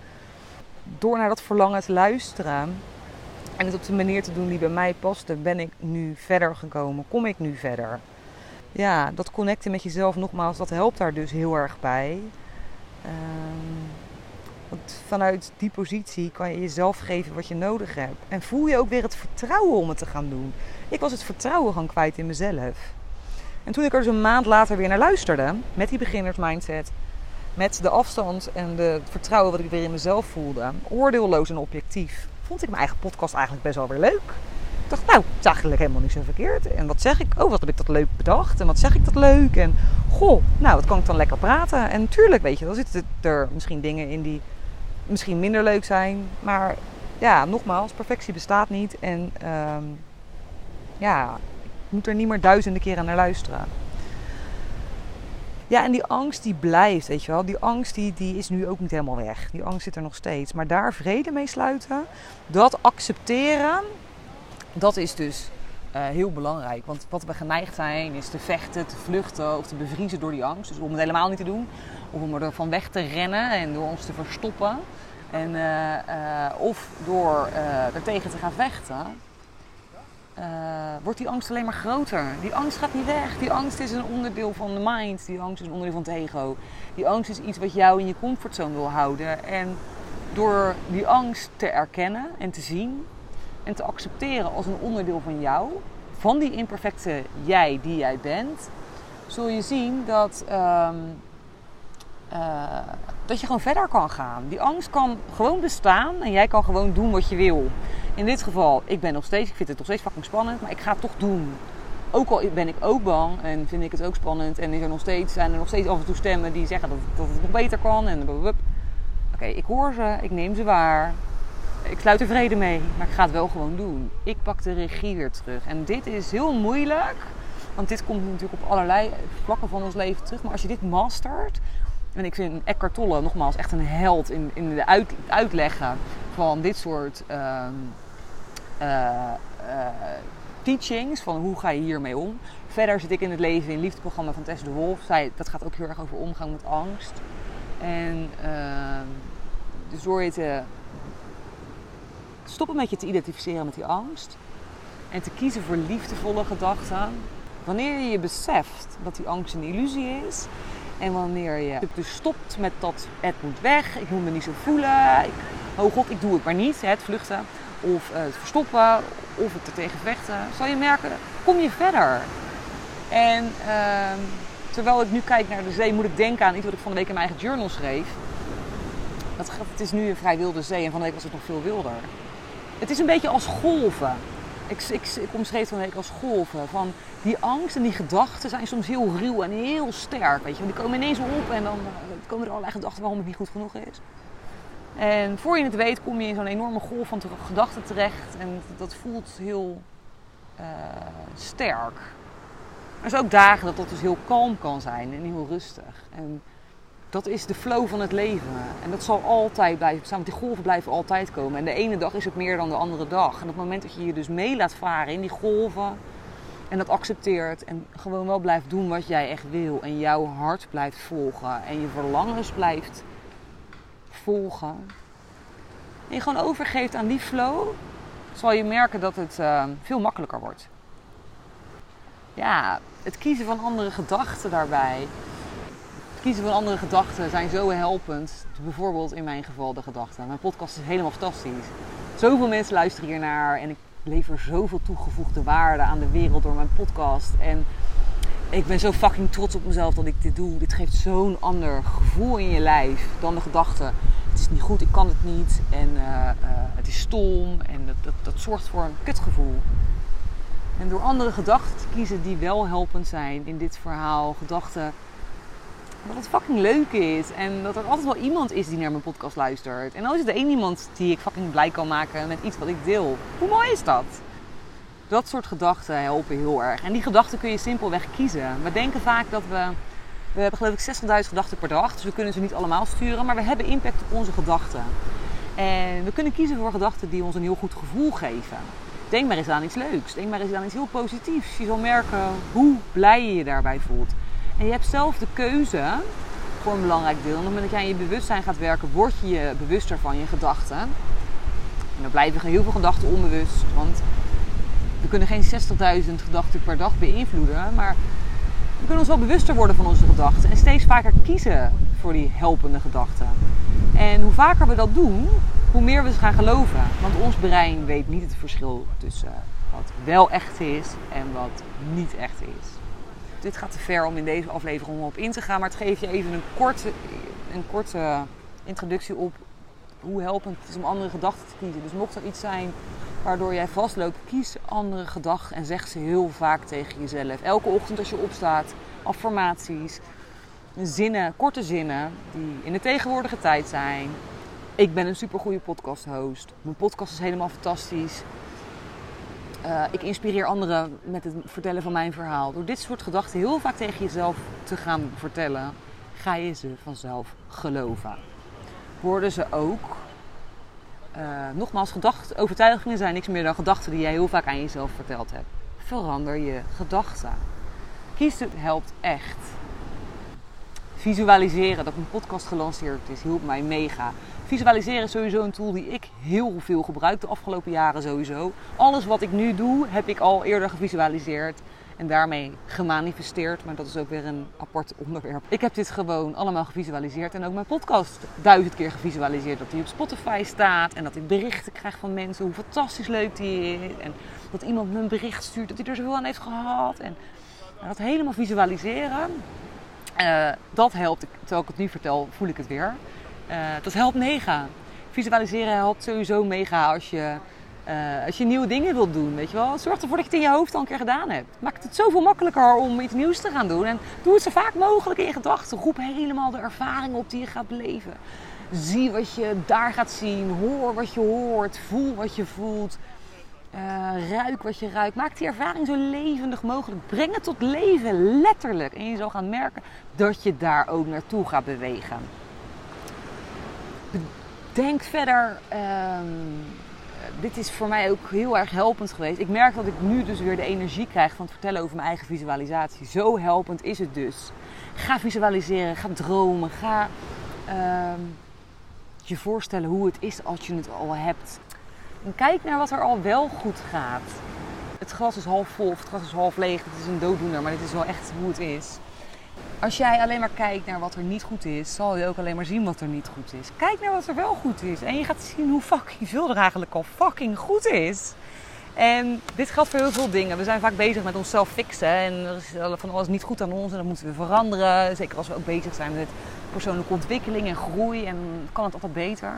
Door naar dat verlangen te luisteren en het op de manier te doen die bij mij paste, ben ik nu verder gekomen. Kom ik nu verder. Ja, dat connecten met jezelf nogmaals, dat helpt daar dus heel erg bij. Um, want vanuit die positie kan je jezelf geven wat je nodig hebt. En voel je ook weer het vertrouwen om het te gaan doen. Ik was het vertrouwen gewoon kwijt in mezelf. En toen ik er dus een maand later weer naar luisterde, met die beginnersmindset, met de afstand en de, het vertrouwen wat ik weer in mezelf voelde, oordeelloos en objectief, vond ik mijn eigen podcast eigenlijk best wel weer leuk. Ik dacht, nou, het is eigenlijk helemaal niet zo verkeerd. En wat zeg ik? Oh, wat heb ik dat leuk bedacht. En wat zeg ik dat leuk. En goh, nou, wat kan ik dan lekker praten. En tuurlijk, weet je, dan zitten er misschien dingen in die misschien minder leuk zijn. Maar ja, nogmaals, perfectie bestaat niet. En ehm, ja, ik moet er niet meer duizenden keren naar luisteren. Ja, en die angst die blijft, weet je wel. Die angst die, die is nu ook niet helemaal weg. Die angst zit er nog steeds. Maar daar vrede mee sluiten, dat accepteren, dat is dus uh, heel belangrijk. Want wat we geneigd zijn is te vechten, te vluchten of te bevriezen door die angst. Dus om het helemaal niet te doen. Of om er van weg te rennen en door ons te verstoppen. En, uh, uh, of door er tegen te gaan vechten. wordt die angst alleen maar groter. Die angst gaat niet weg. Die angst is een onderdeel van de mind. Die angst is een onderdeel van het ego. Die angst is iets wat jou in je comfortzone wil houden. En door die angst te erkennen en te zien, en te accepteren als een onderdeel van jou, van die imperfecte jij die jij bent, zul je zien dat, um, uh, dat je gewoon verder kan gaan. Die angst kan gewoon bestaan en jij kan gewoon doen wat je wil. In dit geval, ik ben nog steeds, ik vind het nog steeds fucking spannend, maar ik ga het toch doen. Ook al ben ik ook bang en vind ik het ook spannend en is er nog steeds, zijn er nog steeds af en toe stemmen die zeggen dat, dat het nog beter kan. En Oké, ik hoor ze, ik neem ze waar ik sluit er vrede mee, maar ik ga het wel gewoon doen. Ik pak de regie weer terug. En dit is heel moeilijk, want dit komt natuurlijk op allerlei vlakken van ons leven terug. Maar als je dit mastert, en ik vind Eckhart Tolle nogmaals echt een held in, in de uit, uitleggen van dit soort uh, uh, teachings, van hoe ga je hiermee om. Verder zit ik in het leven in liefdeprogramma van Tess de Wolf. Zij, dat gaat ook heel erg over omgang met angst. En ehm, dus door je stoppen met je te identificeren met die angst. En te kiezen voor liefdevolle gedachten. Wanneer je beseft dat die angst een illusie is. En wanneer je dus stopt met dat het moet weg, ik moet me niet zo voelen. Ik, oh god, ik doe het maar niet. Het vluchten of het verstoppen of het ertegen vechten. Zal je merken, kom je verder. En ehm, terwijl ik nu kijk naar de zee, moet ik denken aan iets wat ik van de week in mijn eigen journal schreef. Dat, het is nu een vrij wilde zee en van de week was het nog veel wilder. Het is een beetje als golven. Ik, ik, ik omschreef van week als golven. Van die angst en die gedachten zijn soms heel ruw en heel sterk. Weet je? Die komen ineens op en dan uh, komen er allerlei gedachten waarom het niet goed genoeg is. En voor je het weet kom je in zo'n enorme golf van gedachten terecht. En dat voelt heel uh, sterk. Er zijn ook dagen dat dat dus heel kalm kan zijn en heel rustig. En dat is de flow van het leven. En dat zal altijd blijven want die golven blijven altijd komen. En de ene dag is het meer dan de andere dag. En op het moment dat je je dus mee laat varen in die golven en dat accepteert en gewoon wel blijft doen wat jij echt wil en jouw hart blijft volgen en je verlangens blijft volgen en je gewoon overgeeft aan die flow, zal je merken dat het uh, veel makkelijker wordt. Ja, het kiezen van andere gedachten daarbij kiezen andere gedachten zijn zo helpend. Bijvoorbeeld in mijn geval de gedachten. Mijn podcast is helemaal fantastisch. Zoveel mensen luisteren hiernaar en ik lever zoveel toegevoegde waarde aan de wereld door mijn podcast. En ik ben zo fucking trots op mezelf dat ik dit doe. Dit geeft zo'n ander gevoel in je lijf dan de gedachte. Het is niet goed, ik kan het niet en uh, uh, het is stom en dat, dat, dat zorgt voor een kutgevoel. En door andere gedachten te kiezen die wel helpend zijn in dit verhaal, gedachten dat het fucking leuk is. En dat er altijd wel iemand is die naar mijn podcast luistert. En dan is het één iemand die ik fucking blij kan maken met iets wat ik deel. Hoe mooi is dat? Dat soort gedachten helpen heel erg. En die gedachten kun je simpelweg kiezen. We denken vaak dat we. We hebben geloof ik 60.000 gedachten per dag. Dus we kunnen ze niet allemaal sturen. Maar we hebben impact op onze gedachten. En we kunnen kiezen voor gedachten die ons een heel goed gevoel geven. Denk maar eens aan iets leuks. Denk maar eens aan iets heel positiefs. Je zal merken hoe blij je je daarbij voelt. En je hebt zelf de keuze voor een belangrijk deel. En op het moment dat jij in je bewustzijn gaat werken, word je je bewuster van je gedachten. En dan blijven heel veel gedachten onbewust. Want we kunnen geen 60.000 gedachten per dag beïnvloeden. Maar we kunnen ons wel bewuster worden van onze gedachten. En steeds vaker kiezen voor die helpende gedachten. En hoe vaker we dat doen, hoe meer we ze gaan geloven. Want ons brein weet niet het verschil tussen wat wel echt is en wat niet echt is. Dit gaat te ver om in deze aflevering op in te gaan, maar het geeft je even een korte, een korte introductie op hoe helpend het is om andere gedachten te kiezen. Dus mocht er iets zijn waardoor jij vastloopt, kies andere gedachten en zeg ze heel vaak tegen jezelf. Elke ochtend als je opstaat, affirmaties, zinnen, korte zinnen die in de tegenwoordige tijd zijn. Ik ben een supergoeie podcast host. Mijn podcast is helemaal fantastisch. Uh, ik inspireer anderen met het vertellen van mijn verhaal. Door dit soort gedachten heel vaak tegen jezelf te gaan vertellen, ga je ze vanzelf geloven. Worden ze ook. Uh, nogmaals, gedachten, overtuigingen zijn niks meer dan gedachten die jij heel vaak aan jezelf verteld hebt. Verander je gedachten. Kiezen helpt echt. Visualiseren dat mijn podcast gelanceerd is, hielp mij mega. Visualiseren is sowieso een tool die ik heel veel gebruik de afgelopen jaren sowieso. Alles wat ik nu doe, heb ik al eerder gevisualiseerd en daarmee gemanifesteerd. Maar dat is ook weer een apart onderwerp. Ik heb dit gewoon allemaal gevisualiseerd en ook mijn podcast duizend keer gevisualiseerd. Dat hij op Spotify staat en dat ik berichten krijg van mensen hoe fantastisch leuk die is. En dat iemand me een bericht stuurt dat hij er zoveel aan heeft gehad. En dat helemaal visualiseren, uh, dat helpt. Terwijl ik het nu vertel, voel ik het weer. Uh, dat helpt mega. Visualiseren helpt sowieso mega als je, uh, als je nieuwe dingen wilt doen. Weet je wel? Zorg ervoor dat je het in je hoofd al een keer gedaan hebt. Maakt het zoveel makkelijker om iets nieuws te gaan doen. En doe het zo vaak mogelijk in je gedachten. Roep helemaal de ervaring op die je gaat beleven. Zie wat je daar gaat zien. Hoor wat je hoort. Voel wat je voelt. Uh, ruik wat je ruikt. Maak die ervaring zo levendig mogelijk. Breng het tot leven, letterlijk. En je zal gaan merken dat je daar ook naartoe gaat bewegen. Denk verder. Um, dit is voor mij ook heel erg helpend geweest. Ik merk dat ik nu dus weer de energie krijg van het vertellen over mijn eigen visualisatie. Zo helpend is het dus. Ga visualiseren, ga dromen, ga uh, je voorstellen hoe het is als je het al hebt. En kijk naar wat er al wel goed gaat. Het glas is half vol of het glas is half leeg. Het is een dooddoener, maar dit is wel echt hoe het is. Als jij alleen maar kijkt naar wat er niet goed is, zal je ook alleen maar zien wat er niet goed is. Kijk naar wat er wel goed is. En je gaat zien hoe fucking veel er eigenlijk al fucking goed is. En dit geldt voor heel veel dingen. We zijn vaak bezig met onszelf fixen. En er is van alles niet goed aan ons en dat moeten we veranderen. Zeker als we ook bezig zijn met persoonlijke ontwikkeling en groei. En kan het altijd beter.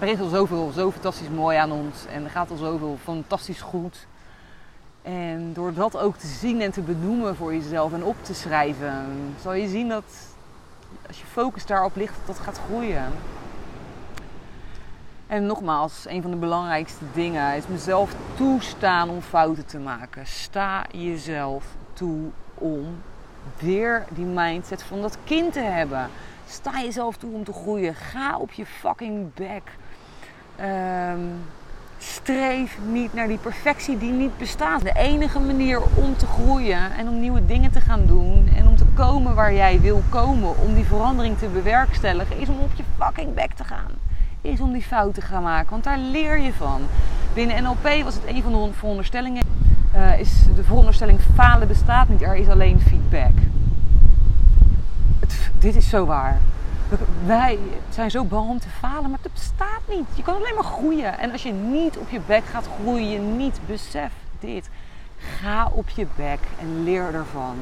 Er is al zoveel, zo fantastisch mooi aan ons. En er gaat al zoveel fantastisch goed. En door dat ook te zien en te benoemen voor jezelf en op te schrijven, zal je zien dat als je focus daarop ligt, dat gaat groeien. En nogmaals, een van de belangrijkste dingen is mezelf toestaan om fouten te maken. Sta jezelf toe om weer die mindset van dat kind te hebben. Sta jezelf toe om te groeien. Ga op je fucking bek. Um, Streef niet naar die perfectie die niet bestaat. De enige manier om te groeien en om nieuwe dingen te gaan doen en om te komen waar jij wil komen, om die verandering te bewerkstelligen, is om op je fucking bek te gaan. Is om die fouten te gaan maken, want daar leer je van. Binnen NLP was het een van de veronderstellingen. Uh, is de veronderstelling falen bestaat niet, er is alleen feedback. Dit is zo waar. Wij zijn zo bang om te falen, maar het bestaat niet. Je kan alleen maar groeien. En als je niet op je bek gaat groeien, je niet beseft dit. Ga op je bek en leer ervan.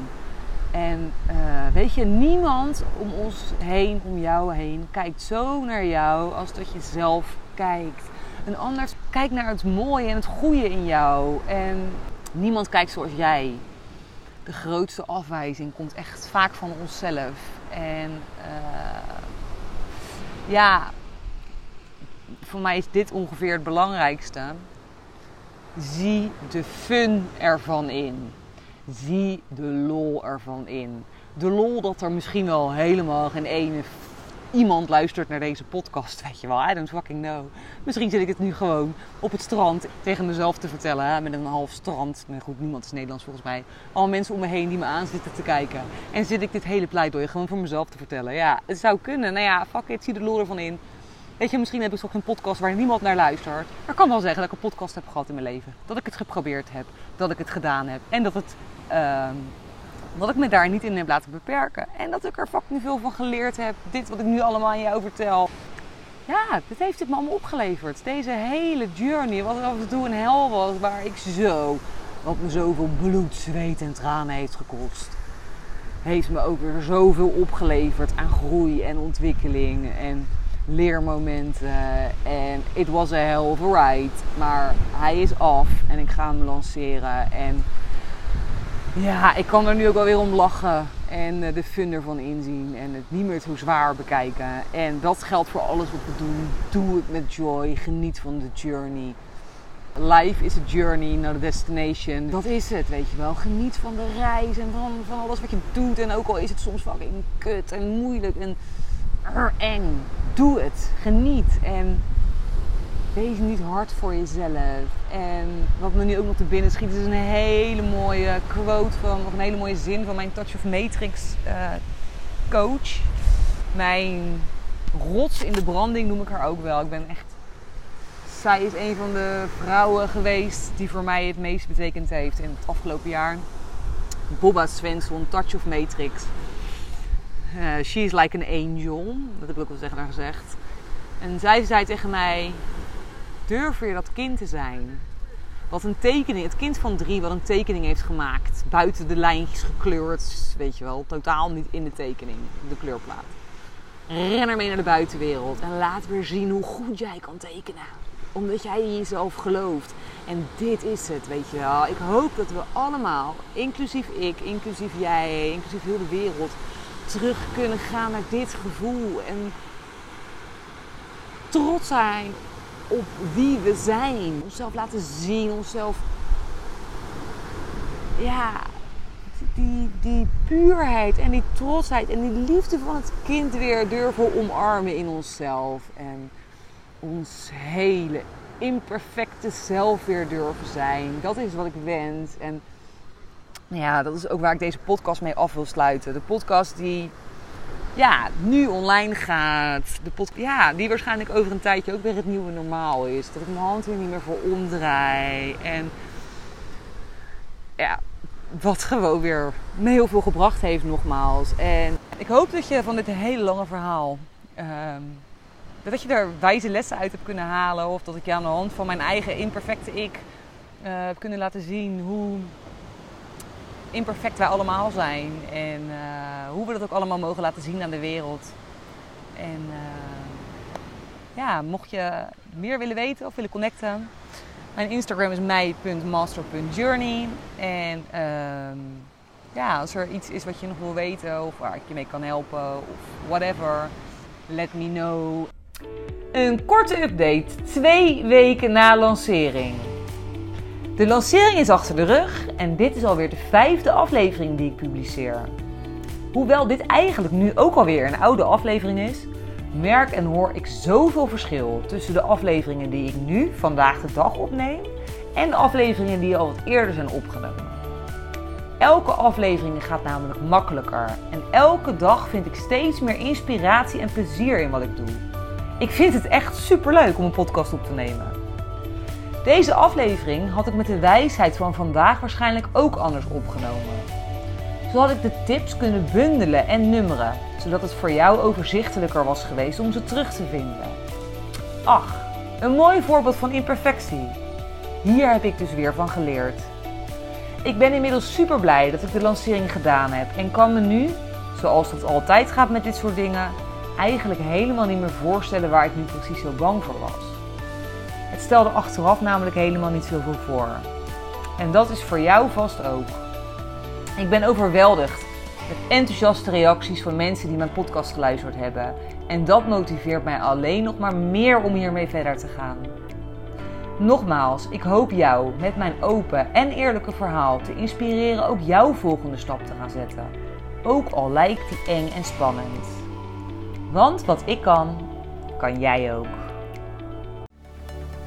En uh, weet je, niemand om ons heen, om jou heen, kijkt zo naar jou als dat je zelf kijkt. Een ander kijkt naar het mooie en het goede in jou. En niemand kijkt zoals jij. De grootste afwijzing komt echt vaak van onszelf. En uh, ja, voor mij is dit ongeveer het belangrijkste. Zie de fun ervan in. Zie de lol ervan in. De lol dat er misschien wel helemaal geen ene iemand luistert naar deze podcast, weet je wel. I don't fucking know. Misschien zit ik het nu gewoon op het strand tegen mezelf te vertellen. Hè, met een half strand. Maar goed, niemand is Nederlands volgens mij. Al mensen om me heen die me aan zitten te kijken. En zit ik dit hele pleidooi gewoon voor mezelf te vertellen. Ja, het zou kunnen. Nou ja, fuck it, zie de lol ervan in. Weet je, misschien heb ik toch een podcast waar niemand naar luistert. Maar ik kan wel zeggen dat ik een podcast heb gehad in mijn leven. Dat ik het geprobeerd heb. Dat ik het gedaan heb. En dat, het, uh, dat ik me daar niet in heb laten beperken. En dat ik er fucking veel van geleerd heb. Dit wat ik nu allemaal aan jou vertel. Ja, dit heeft het me allemaal opgeleverd. Deze hele journey, wat af en toe een hel was. Waar ik zo, wat me zoveel bloed, zweet en tranen heeft gekost. Heeft me ook weer zoveel opgeleverd aan groei en ontwikkeling. En leermomenten. En it was a hell of a ride. Maar hij is af en ik ga hem lanceren. En ja, ik kan er nu ook wel weer om lachen. En eh, de fun ervan inzien. En het niet meer zo zwaar bekijken. En dat geldt voor alles wat we doen. Doe het met joy. Geniet van de journey. Life is a journey, not a destination. Dat is het, weet je wel. Geniet van de reis en van, van alles wat je doet. En ook al is het soms fucking kut en moeilijk en eng doe het. Geniet. En wees niet hard voor jezelf. En wat me nu ook nog te binnen schiet, is een hele mooie quote van, of een hele mooie zin van mijn Touch of Matrix uh, coach. Mijn rots in de branding noem ik haar ook wel. Ik ben echt. Zij is een van de vrouwen geweest die voor mij het meest betekend heeft in het afgelopen jaar. Bobba Svensson, Touch of Matrix. Uh, she is like an angel. Dat heb ik ook wel tegen haar gezegd. En zij zei tegen mij: Durf weer dat kind te zijn. Wat een tekening, het kind van drie, wat een tekening heeft gemaakt. Buiten de lijntjes gekleurd, weet je wel. Totaal niet in de tekening, de kleurplaat. Ren ermee naar de buitenwereld en laat weer zien hoe goed jij kan tekenen. Omdat jij in jezelf gelooft. En dit is het, weet je wel. Ik hoop dat we allemaal, inclusief ik, inclusief jij, inclusief heel de wereld, terug kunnen gaan naar dit gevoel. En trots zijn op wie we zijn. Onszelf laten zien, onszelf. Ja, die, die puurheid en die trotsheid en die liefde van het kind weer durven omarmen in onszelf. En ons hele imperfecte zelf weer durven zijn. Dat is wat ik wens. En ja, dat is ook waar ik deze podcast mee af wil sluiten. De podcast die ja, nu online gaat. De pod ja, die waarschijnlijk over een tijdje ook weer het nieuwe normaal is. Dat ik mijn hand weer niet meer voor omdraai. En ja, wat gewoon weer me heel veel gebracht heeft nogmaals. En ik hoop dat je van dit hele lange verhaal... Um, dat je er wijze lessen uit hebt kunnen halen. Of dat ik je aan de hand van mijn eigen imperfecte ik... Uh, heb kunnen laten zien hoe imperfect wij allemaal zijn. En uh, hoe we dat ook allemaal mogen laten zien aan de wereld. En uh, ja, mocht je meer willen weten of willen connecten. Mijn Instagram is mij.master.journey. En uh, ja, als er iets is wat je nog wil weten of waar ik je mee kan helpen of whatever, let me know. Een korte update, twee weken na lancering. De lancering is achter de rug en dit is alweer de vijfde aflevering die ik publiceer. Hoewel dit eigenlijk nu ook alweer een oude aflevering is, merk en hoor ik zoveel verschil tussen de afleveringen die ik nu vandaag de dag opneem en de afleveringen die al wat eerder zijn opgenomen. Elke aflevering gaat namelijk makkelijker en elke dag vind ik steeds meer inspiratie en plezier in wat ik doe. Ik vind het echt superleuk om een podcast op te nemen. Deze aflevering had ik met de wijsheid van vandaag waarschijnlijk ook anders opgenomen. Zo had ik de tips kunnen bundelen en nummeren, zodat het voor jou overzichtelijker was geweest om ze terug te vinden. Ach, een mooi voorbeeld van imperfectie. Hier heb ik dus weer van geleerd. Ik ben inmiddels super blij dat ik de lancering gedaan heb en kan me nu, zoals dat altijd gaat met dit soort dingen, eigenlijk helemaal niet meer voorstellen waar ik nu precies zo bang voor was. Stelde achteraf namelijk helemaal niet zoveel voor. En dat is voor jou vast ook. Ik ben overweldigd met enthousiaste reacties van mensen die mijn podcast geluisterd hebben. En dat motiveert mij alleen nog maar meer om hiermee verder te gaan. Nogmaals, ik hoop jou met mijn open en eerlijke verhaal te inspireren ook jouw volgende stap te gaan zetten. Ook al lijkt die eng en spannend. Want wat ik kan, kan jij ook.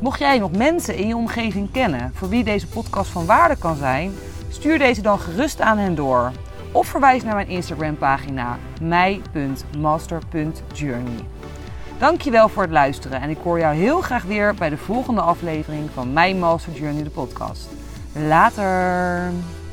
Mocht jij nog mensen in je omgeving kennen voor wie deze podcast van waarde kan zijn, stuur deze dan gerust aan hen door. Of verwijs naar mijn Instagram pagina mij.master.journey. Dankjewel voor het luisteren en ik hoor jou heel graag weer bij de volgende aflevering van Mijn Master Journey de podcast. Later!